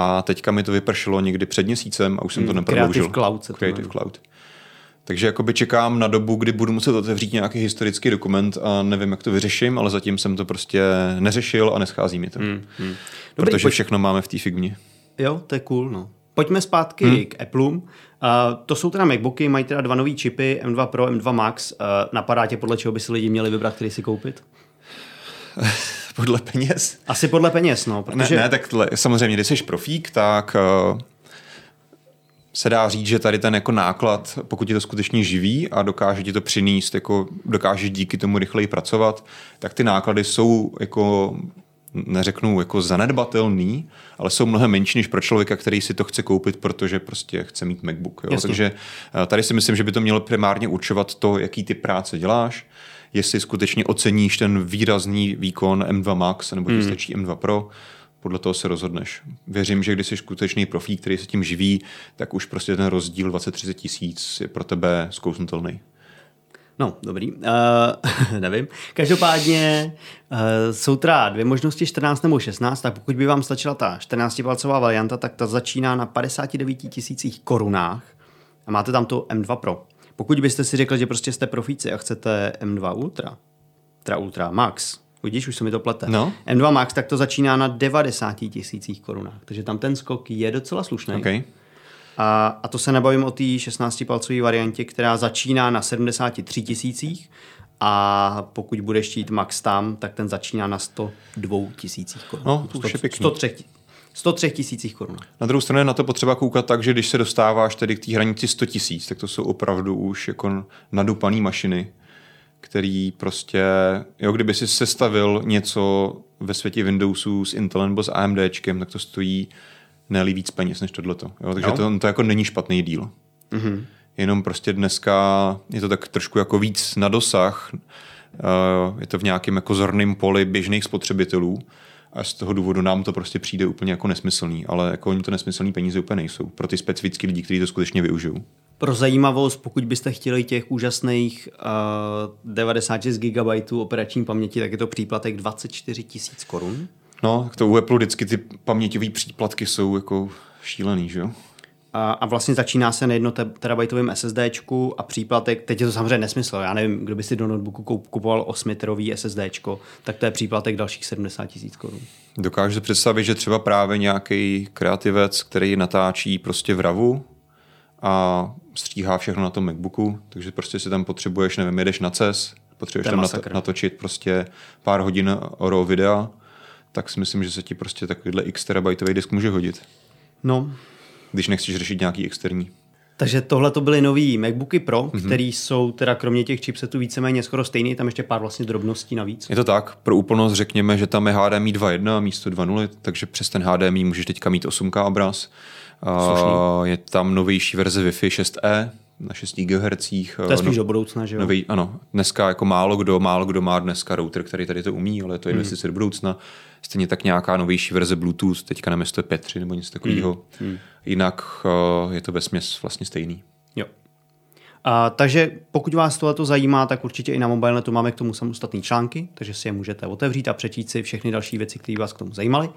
Speaker 2: a teďka mi to vypršelo někdy před měsícem a už jsem to
Speaker 1: Hmm,
Speaker 2: neprodloužil.
Speaker 1: Creative Cloud se to
Speaker 2: Creative
Speaker 1: jmenuje.
Speaker 2: Cloud. Takže jakoby čekám na dobu, kdy budu muset otevřít nějaký historický dokument a nevím, jak to vyřeším, ale zatím jsem to prostě neřešil a neschází mi to.
Speaker 1: Hmm, hmm.
Speaker 2: Protože
Speaker 1: Dobrý, pojď-
Speaker 2: všechno máme v té figmě.
Speaker 1: Jo, to je cool, no. Pojďme zpátky hmm. k Apple. Uh, to jsou teda MacBooky, mají teda dva nové čipy, M2 Pro, M2 Max. Uh, napadá tě, podle čeho by si lidi měli vybrat, který si koupit? *laughs*
Speaker 2: Podle peněz?
Speaker 1: Asi podle peněz, no,
Speaker 2: Ne,
Speaker 1: protože...
Speaker 2: ne, tak tle, samozřejmě, když jsi profík, tak uh, se dá říct, že tady ten jako náklad, pokud ti to skutečně živí a dokáže ti to přinést, jako dokážeš díky tomu rychleji pracovat, tak ty náklady jsou jako neřeknu jako zanedbatelný, ale jsou mnohem menší než pro člověka, který si to chce koupit, protože prostě chce mít MacBook. Jo?
Speaker 1: Jasně.
Speaker 2: Takže eh, tady si myslím, že by to mělo primárně určovat to, jaký ty práce děláš, jestli skutečně oceníš ten výrazný výkon M2 Max nebo ti stačí M2 Pro, podle toho se rozhodneš. Věřím, že když jsi skutečný profík, který se tím živí, tak už prostě ten rozdíl 20-30 tisíc je pro tebe zkousnutelný.
Speaker 1: No, dobrý. Uh, *laughs* nevím. Každopádně uh, jsou teda dvě možnosti, 14 nebo 16, tak pokud by vám stačila ta 14-palcová varianta, tak ta začíná na 59 tisících korunách a máte tam to M2 Pro. Pokud byste si řekli, že prostě jste profíci a chcete M2 Ultra, teda Ultra Max, vidíš, už se mi to plete.
Speaker 2: No.
Speaker 1: M2 Max, tak to začíná na 90 tisících korunách. Takže tam ten skok je docela slušný.
Speaker 2: Okay.
Speaker 1: A, a to se nebavím o té 16-palcové variantě, která začíná na 73 tisících a pokud budeš chtít max tam, tak ten začíná na 102 tisících korun.
Speaker 2: No, to už je pěkný.
Speaker 1: 103, 103 tisících korun.
Speaker 2: Na druhou stranu je na to potřeba koukat tak, že když se dostáváš tedy k té hranici 100 tisíc, tak to jsou opravdu už jako nadupaný mašiny, který prostě, jo, kdyby si sestavil něco ve světě Windowsů s Intelem nebo s AMDčkem, tak to stojí ne víc peněz než tohleto. Jo? Takže
Speaker 1: Jo.
Speaker 2: to, to jako není špatný díl.
Speaker 1: Mm-hmm.
Speaker 2: Jenom prostě dneska je to tak trošku jako víc na dosah, Uh, je to v nějakém jako zorném poli běžných spotřebitelů a z toho důvodu nám to prostě přijde úplně jako nesmyslný, ale jako oni to nesmyslný peníze úplně nejsou pro ty specifické lidi, kteří to skutečně využijou.
Speaker 1: Pro zajímavost, pokud byste chtěli těch úžasných uh, 96 GB operační paměti, tak je to příplatek 24 tisíc korun.
Speaker 2: No, tak to u Apple vždycky ty paměťové příplatky jsou jako šílený, že jo?
Speaker 1: A, a vlastně začíná se na jedno te- terabajtovém SSDčku a příplatek, teď je to samozřejmě nesmysl, já nevím, kdo by si do notebooku koup- kupoval 8 terový SSDčko, tak to je příplatek dalších 70 tisíc korun.
Speaker 2: Dokážu si představit, že třeba právě nějaký kreativec, který natáčí prostě v RAVu a stříhá všechno na tom MacBooku, takže prostě si tam potřebuješ, nevím, jedeš na CES, potřebuješ tam
Speaker 1: masakr.
Speaker 2: nato- natočit prostě pár hodin RAW videa, tak si myslím, že se ti prostě takovýhle x terabajtový disk může hodit,
Speaker 1: No,
Speaker 2: když nechceš řešit nějaký externí.
Speaker 1: takže tohle to byly nový MacBooky Pro,
Speaker 2: Mhm.
Speaker 1: mm-hmm. které jsou teda kromě těch chipsetů víceméně skoro stejný, tam ještě pár vlastně drobností navíc.
Speaker 2: Je to tak, pro úplnost řekněme, že tam je HDMI 2.1 místo 2.0, takže přes ten HDMI můžeš teďka mít 8K obraz. A je tam novější verze Wi-Fi 6E na 6 GHz.
Speaker 1: To je spíš do budoucna, že jo?
Speaker 2: Nový, ano, dneska jako málo kdo, málo kdo má dneska router, který tady to umí, ale to je investice mm. do budoucna. Stejně tak nějaká novější verze Bluetooth, teďka nevím, jestli to je 5.3 nebo něco takového. Mm. Jinak uh, je to ve vlastně stejný.
Speaker 1: A, takže pokud vás tohle zajímá, tak určitě i na mobilnetu máme k tomu samostatné články, takže si je můžete otevřít a přečíst si všechny další věci, které vás k tomu zajímaly.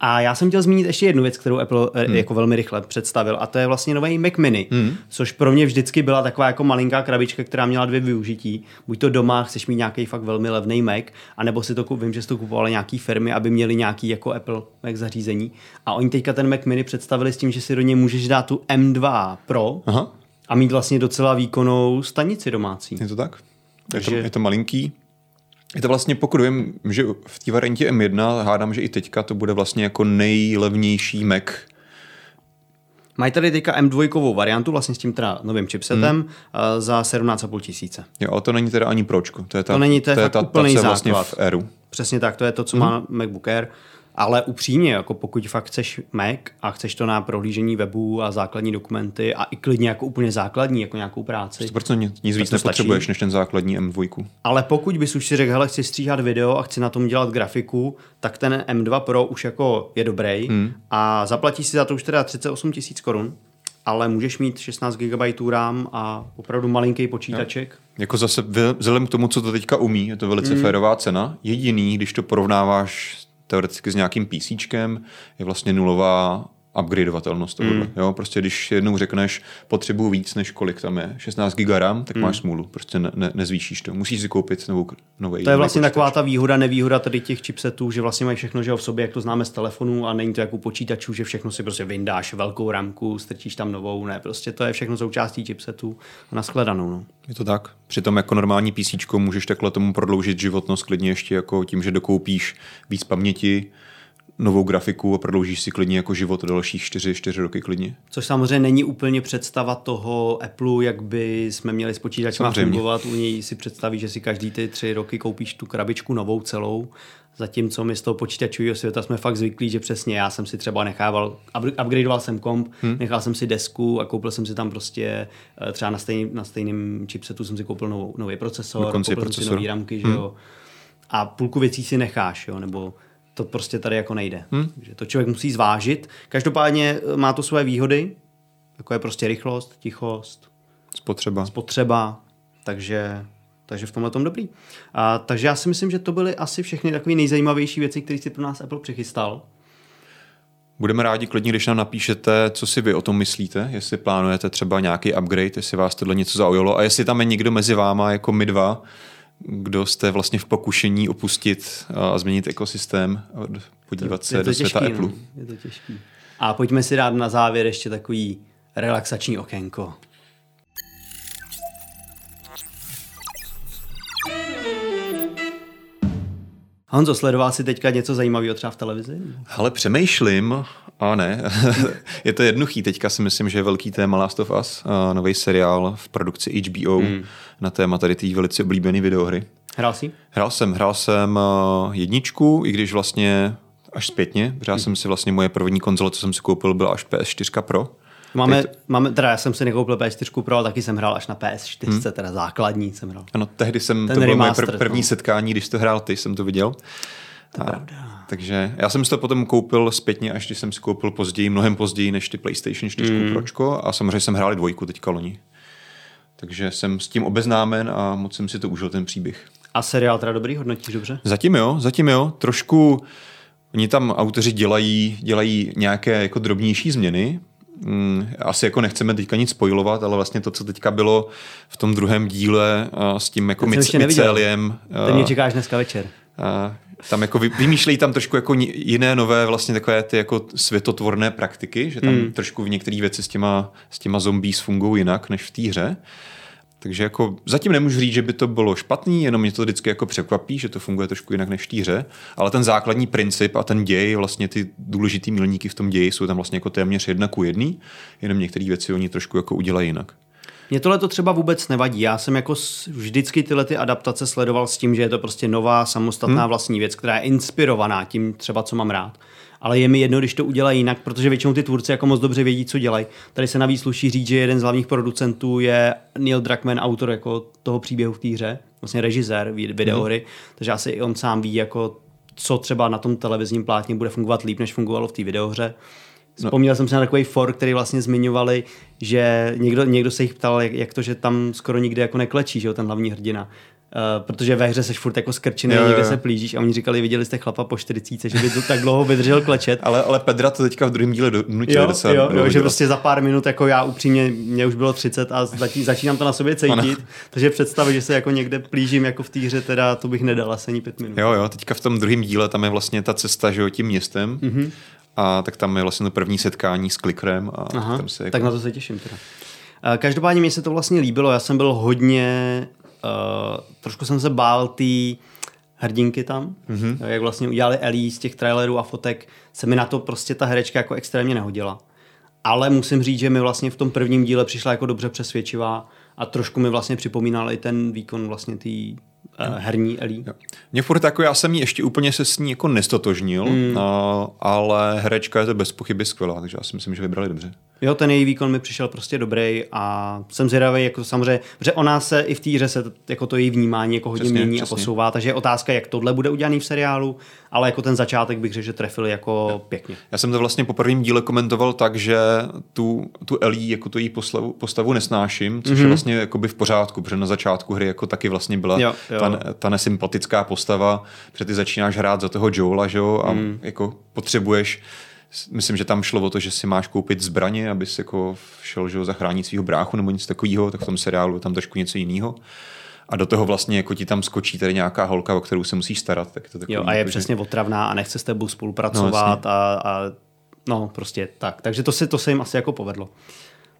Speaker 1: A já jsem chtěl zmínit ještě jednu věc, kterou Apple hmm. jako velmi rychle představil, a to je vlastně nový Mac Mini, hmm. což pro mě vždycky byla taková jako malinká krabička, která měla dvě využití. Buď to doma chceš mít nějaký fakt velmi levný Mac, anebo si to vím, že si to kupovali nějaký firmy, aby měli nějaký jako Apple Mac zařízení. A oni teďka ten Mac Mini představili s tím, že si do něj můžeš dát tu M2 Pro,
Speaker 2: Aha,
Speaker 1: a mít vlastně docela výkonnou stanici domácí.
Speaker 2: je to tak?
Speaker 1: Takže-
Speaker 2: Je, to, je to malinký. Je to vlastně, pokud vím, že v té variantě M1 hádám, že i teďka to bude vlastně jako nejlevnější Mac.
Speaker 1: Mají tady teďka M2 variantu, vlastně s tím teda novým chipsetem, hmm. za 17,5 tisíce.
Speaker 2: Jo, ale to není teda ani pročko. To je ta,
Speaker 1: To není, to je fakt
Speaker 2: ta,
Speaker 1: úplný
Speaker 2: ta, je vlastně v Airu.
Speaker 1: Přesně tak, to je to, co hmm. má MacBook Air. Ale upřímně, jako pokud fakt chceš Mac a chceš to na prohlížení webu a základní dokumenty a i klidně jako úplně základní, jako nějakou práci.
Speaker 2: 100% nic, nic víc
Speaker 1: stačí.
Speaker 2: nepotřebuješ než ten základní M2.
Speaker 1: Ale pokud bys už si řekl, hele, chci stříhat video a chci na tom dělat grafiku, tak ten M2 Pro už jako je dobrý hmm. a zaplatíš si za to už teda 38 tisíc korun, ale můžeš mít 16 GB RAM a opravdu malinký počítaček.
Speaker 2: Jako zase vzhledem k tomu, co to teďka umí, je to velice mm. férová cena. Jediný, když to porovnáváš teoreticky s nějakým PC, je vlastně nulová upgradeovatelnost tohohle. Mm. Jo, prostě když jednou řekneš, potřebuju víc, než kolik tam je, 16 GB RAM, tak mm. máš smůlu, prostě ne, ne, nezvýšíš to. Musíš si koupit novou, nový.
Speaker 1: To je vlastně počítač. taková ta výhoda, nevýhoda tady těch chipsetů, že vlastně mají všechno že v sobě, jak to známe z telefonu a není to jako u počítačů, že všechno si prostě vyndáš velkou ramku, strčíš tam novou, ne, prostě to je všechno součástí chipsetů a naskledanou. No.
Speaker 2: Je to tak. Přitom jako normální PC můžeš takhle tomu prodloužit životnost klidně ještě jako tím, že dokoupíš víc paměti, novou grafiku a prodloužíš si klidně jako život dalších 4, 4 roky klidně.
Speaker 1: Což samozřejmě není úplně představa toho Apple, jak by jsme měli s počítačem fungovat. U něj si představí, že si každý ty tři roky koupíš tu krabičku novou celou, Zatímco my z toho počítačového světa jsme fakt zvyklí, že přesně já jsem si třeba nechával, upgradeoval jsem komp, hmm. nechal jsem si desku a koupil jsem si tam prostě eh, třeba na, stejný, na stejným chipsetu jsem si koupil novou, nový procesor, koupil procesor. jsem si nový ramky, hmm. že jo. A půlku věcí si necháš, jo, nebo to prostě tady jako nejde. Hmm. Takže to člověk musí zvážit. Každopádně eh, má to své výhody, jako je prostě rychlost, tichost,
Speaker 2: spotřeba.
Speaker 1: spotřeba takže, takže v tomhle tom dobrý. A, takže já si myslím, že to byly asi všechny takové nejzajímavější věci, které si pro nás Apple přichystal.
Speaker 2: Budeme rádi klidně, když nám napíšete, co si vy o tom myslíte, jestli plánujete třeba nějaký upgrade, jestli vás tohle něco zaujalo a jestli tam je někdo mezi váma, jako my dva, kdo jste vlastně v pokušení opustit a změnit ekosystém, podívat se do světa těžký, Apple. No.
Speaker 1: Je to těžký. A pojďme si dát na závěr ještě takový relaxační okénko. Honzo, sledoval jsi teďka něco zajímavého třeba v televizi?
Speaker 2: Ale přemýšlím, a ne, *laughs* je to jednoduchý. Teďka si myslím, že je velký téma Last of Us, nový seriál v produkci HBO mm. na téma tady té velice oblíbené videohry.
Speaker 1: Hrál jsi?
Speaker 2: Hrál jsem, hrál jsem jedničku, i když vlastně až zpětně, protože já mm. jsem si vlastně moje první konzole, co jsem si koupil, byla až PS4 Pro.
Speaker 1: Máme, to... máme, teda já jsem si nekoupil PS4 Pro, ale taky jsem hrál až na PS4, hmm. teda základní jsem hrál.
Speaker 2: Ano, tehdy jsem, Ten to bylo moje pr- první no. setkání, když to hrál ty, jsem to viděl.
Speaker 1: To a, pravda.
Speaker 2: Takže já jsem si to potom koupil zpětně, až když jsem si koupil později, mnohem později než ty PlayStation 4 mm. Pročko a samozřejmě jsem hrál dvojku teďka loni. Takže jsem s tím obeznámen a moc jsem si to užil ten příběh.
Speaker 1: A seriál teda dobrý, hodnotíš dobře?
Speaker 2: Zatím jo, zatím jo. Trošku, oni tam autoři dělají, dělají nějaké jako drobnější změny, Mm, asi jako nechceme teďka nic spojovat, ale vlastně to, co teďka bylo v tom druhém díle s tím jako myceliem.
Speaker 1: Ty mě čekáš dneska večer.
Speaker 2: Tam jako vymýšlejí tam trošku jako jiné nové vlastně takové ty jako světotvorné praktiky, že tam hmm. trošku v některé věci s těma, s těma zombies fungují jinak než v té hře. Takže jako zatím nemůžu říct, že by to bylo špatný, jenom mě to vždycky jako překvapí, že to funguje trošku jinak než v týře, ale ten základní princip a ten děj, vlastně ty důležitý milníky v tom ději jsou tam vlastně jako téměř jedna ku jedný, jenom některé věci oni trošku jako udělají jinak.
Speaker 1: Mně tohle to třeba vůbec nevadí. Já jsem jako vždycky tyhle ty adaptace sledoval s tím, že je to prostě nová, samostatná hmm. vlastní věc, která je inspirovaná tím třeba, co mám rád ale je mi jedno, když to udělají jinak, protože většinou ty tvůrci jako moc dobře vědí, co dělají. Tady se navíc sluší říct, že jeden z hlavních producentů je Neil Druckmann, autor jako toho příběhu v té hře, vlastně režisér videohry, mm. takže asi i on sám ví, jako co třeba na tom televizním plátně bude fungovat líp, než fungovalo v té videohře. No. Vzpomněl no. jsem si na takový for, který vlastně zmiňovali, že někdo, někdo se jich ptal, jak, jak to, že tam skoro nikdy jako neklečí, že jo, ten hlavní hrdina. Uh, protože ve hře seš furt jako skrčený, jo, jo. někde se plížíš a oni říkali, viděli jste chlapa po 40, že by to tak dlouho vydržel klečet.
Speaker 2: ale, ale Pedra to teďka v druhém díle nutil
Speaker 1: jo, docela. Jo, jo, že prostě za pár minut, jako já upřímně, mě už bylo 30 a začí, začínám to na sobě cítit, ano. takže představit, že se jako někde plížím jako v té hře, teda to bych nedal asi ani pět minut.
Speaker 2: Jo, jo, teďka v tom druhém díle tam je vlastně ta cesta, že jo, tím městem. Mm-hmm. A tak tam je vlastně to první setkání s klikrem. A
Speaker 1: Aha,
Speaker 2: tam se
Speaker 1: jako... Tak na to se těším teda. Každopádně mi se to vlastně líbilo, já jsem byl hodně Uh, trošku jsem se bál té hrdinky tam, mm-hmm. jak vlastně udělali Ellie z těch trailerů a fotek, se mi na to prostě ta herečka jako extrémně nehodila. Ale musím říct, že mi vlastně v tom prvním díle přišla jako dobře přesvědčivá a trošku mi vlastně připomínal i ten výkon vlastně té uh, herní. Jo.
Speaker 2: Mně furt jako, já jsem ji ještě úplně se s ní jako nestotožnil, mm. uh, ale herečka je to bez pochyby skvělá, takže já si myslím, že vybrali dobře.
Speaker 1: Jo, ten její výkon mi přišel prostě dobrý a jsem zvědavý, jako samozřejmě, protože ona se i v té hře se jako to její vnímání jako hodně přesně, mění přesně. a posouvá, takže je otázka, jak tohle bude udělaný v seriálu, ale jako ten začátek bych řekl, že trefili jako jo. pěkně.
Speaker 2: Já jsem to vlastně po prvním díle komentoval tak, že tu, tu Ellie, jako tu její postavu, postavu nesnáším, což mm-hmm. je mhm. vlastně jakoby v pořádku, protože na začátku hry jako taky vlastně byla jo, jo. Ta, ta nesympatická postava, protože ty začínáš hrát za toho Joela, že jo, a mm. jako potřebuješ myslím, že tam šlo o to, že si máš koupit zbraně, abys jako šel že, zachránit svého bráchu nebo něco takového, tak v tom seriálu je tam trošku něco jiného a do toho vlastně jako ti tam skočí tady nějaká holka, o kterou se musíš starat. Tak to takový,
Speaker 1: jo, a je
Speaker 2: jako,
Speaker 1: přesně
Speaker 2: že...
Speaker 1: otravná a nechce s tebou spolupracovat no, a, a no prostě tak. Takže to se, to se jim asi jako povedlo.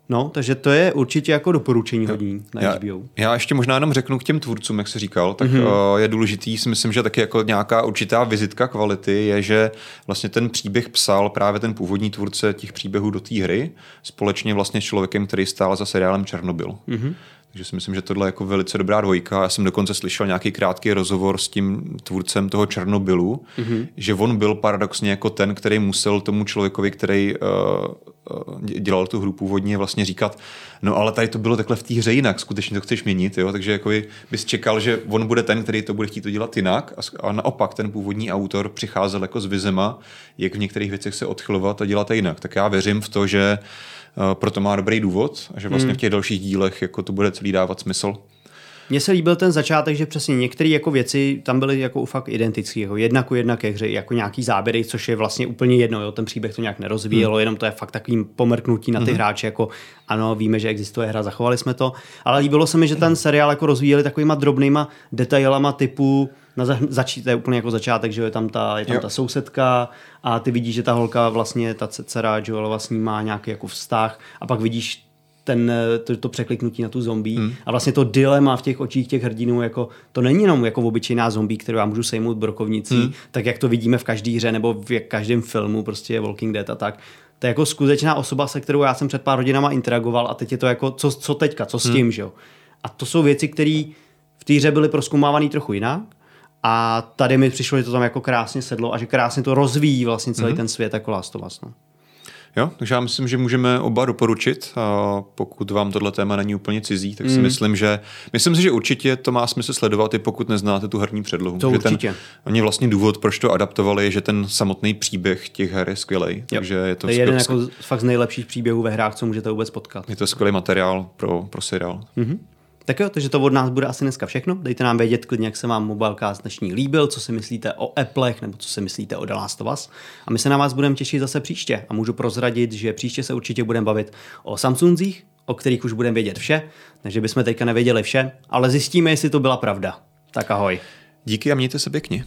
Speaker 1: No, takže to je určitě jako doporučení hodní na
Speaker 2: já,
Speaker 1: HBO.
Speaker 2: Já ještě možná jenom řeknu k těm tvůrcům, jak jsi říkal, tak mm-hmm. uh, je důležitý, si myslím, že taky jako nějaká určitá vizitka kvality je, že vlastně ten příběh psal právě ten původní tvůrce těch příběhů do té hry společně vlastně s člověkem, který stál za seriálem Černobyl. Mm-hmm. Takže si myslím, že tohle je jako velice dobrá dvojka. Já jsem dokonce slyšel nějaký krátký rozhovor s tím tvůrcem toho Černobylu, mm-hmm. že on byl paradoxně jako ten, který musel tomu člověkovi, který uh, dělal tu hru původně, vlastně říkat, no ale tady to bylo takhle v té hře jinak, skutečně to chceš měnit, jo? takže jako bys čekal, že on bude ten, který to bude chtít to dělat jinak a, naopak ten původní autor přicházel jako s vizema, jak v některých věcech se odchylovat a dělat jinak. Tak já věřím v to, že proto má dobrý důvod a že vlastně hmm. v těch dalších dílech jako to bude celý dávat smysl.
Speaker 1: Mně se líbil ten začátek, že přesně některé jako věci tam byly jako fakt identické, jako jedna ku jedna ke hře, jako nějaký záběry, což je vlastně úplně jedno, jo, ten příběh to nějak nerozvíjelo, hmm. jenom to je fakt takovým pomrknutí na ty hmm. hráče, jako ano, víme, že existuje hra, zachovali jsme to, ale líbilo se mi, že ten seriál jako rozvíjeli takovýma drobnýma detailama typu, na za, začít, to je úplně jako začátek, že je tam ta, je tam ta sousedka a ty vidíš, že ta holka vlastně, ta dcera Joelova vlastně má nějaký jako vztah a pak vidíš ten, to, to překliknutí na tu zombie hmm. a vlastně to dilema v těch očích těch hrdinů, jako, to není jenom jako obyčejná zombie, kterou já můžu sejmout brokovnicí, hmm. tak jak to vidíme v každé hře nebo v každém filmu, prostě Walking Dead a tak. To je jako skutečná osoba, se kterou já jsem před pár hodinama interagoval a teď je to jako, co, co teďka, co s hmm. tím, že jo. A to jsou věci, které v té hře byly proskoumávané trochu jinak a tady mi přišlo, že to tam jako krásně sedlo a že krásně to rozvíjí vlastně celý mm-hmm. ten svět jako Last of Us. No.
Speaker 2: Jo, takže já myslím, že můžeme oba doporučit. A pokud vám tohle téma není úplně cizí, tak si mm. myslím, že myslím si, že určitě to má smysl sledovat, i pokud neznáte tu herní předlohu.
Speaker 1: To
Speaker 2: že
Speaker 1: určitě.
Speaker 2: Ten, oni vlastně důvod, proč to adaptovali, je, že ten samotný příběh těch her je skvělý. Takže je to,
Speaker 1: to je jeden jako fakt z nejlepších příběhů ve hrách, co můžete vůbec potkat.
Speaker 2: Je to skvělý materiál pro, pro seriál. Mm-hmm.
Speaker 1: Tak jo, takže to od nás bude asi dneska všechno. Dejte nám vědět klidně, jak se vám Mobilecast dnešní líbil, co si myslíte o Applech nebo co si myslíte o The Last of Us. A my se na vás budeme těšit zase příště. A můžu prozradit, že příště se určitě budeme bavit o Samsungzích, o kterých už budeme vědět vše, takže bychom teďka nevěděli vše, ale zjistíme, jestli to byla pravda. Tak ahoj.
Speaker 2: Díky a mějte se pěkně.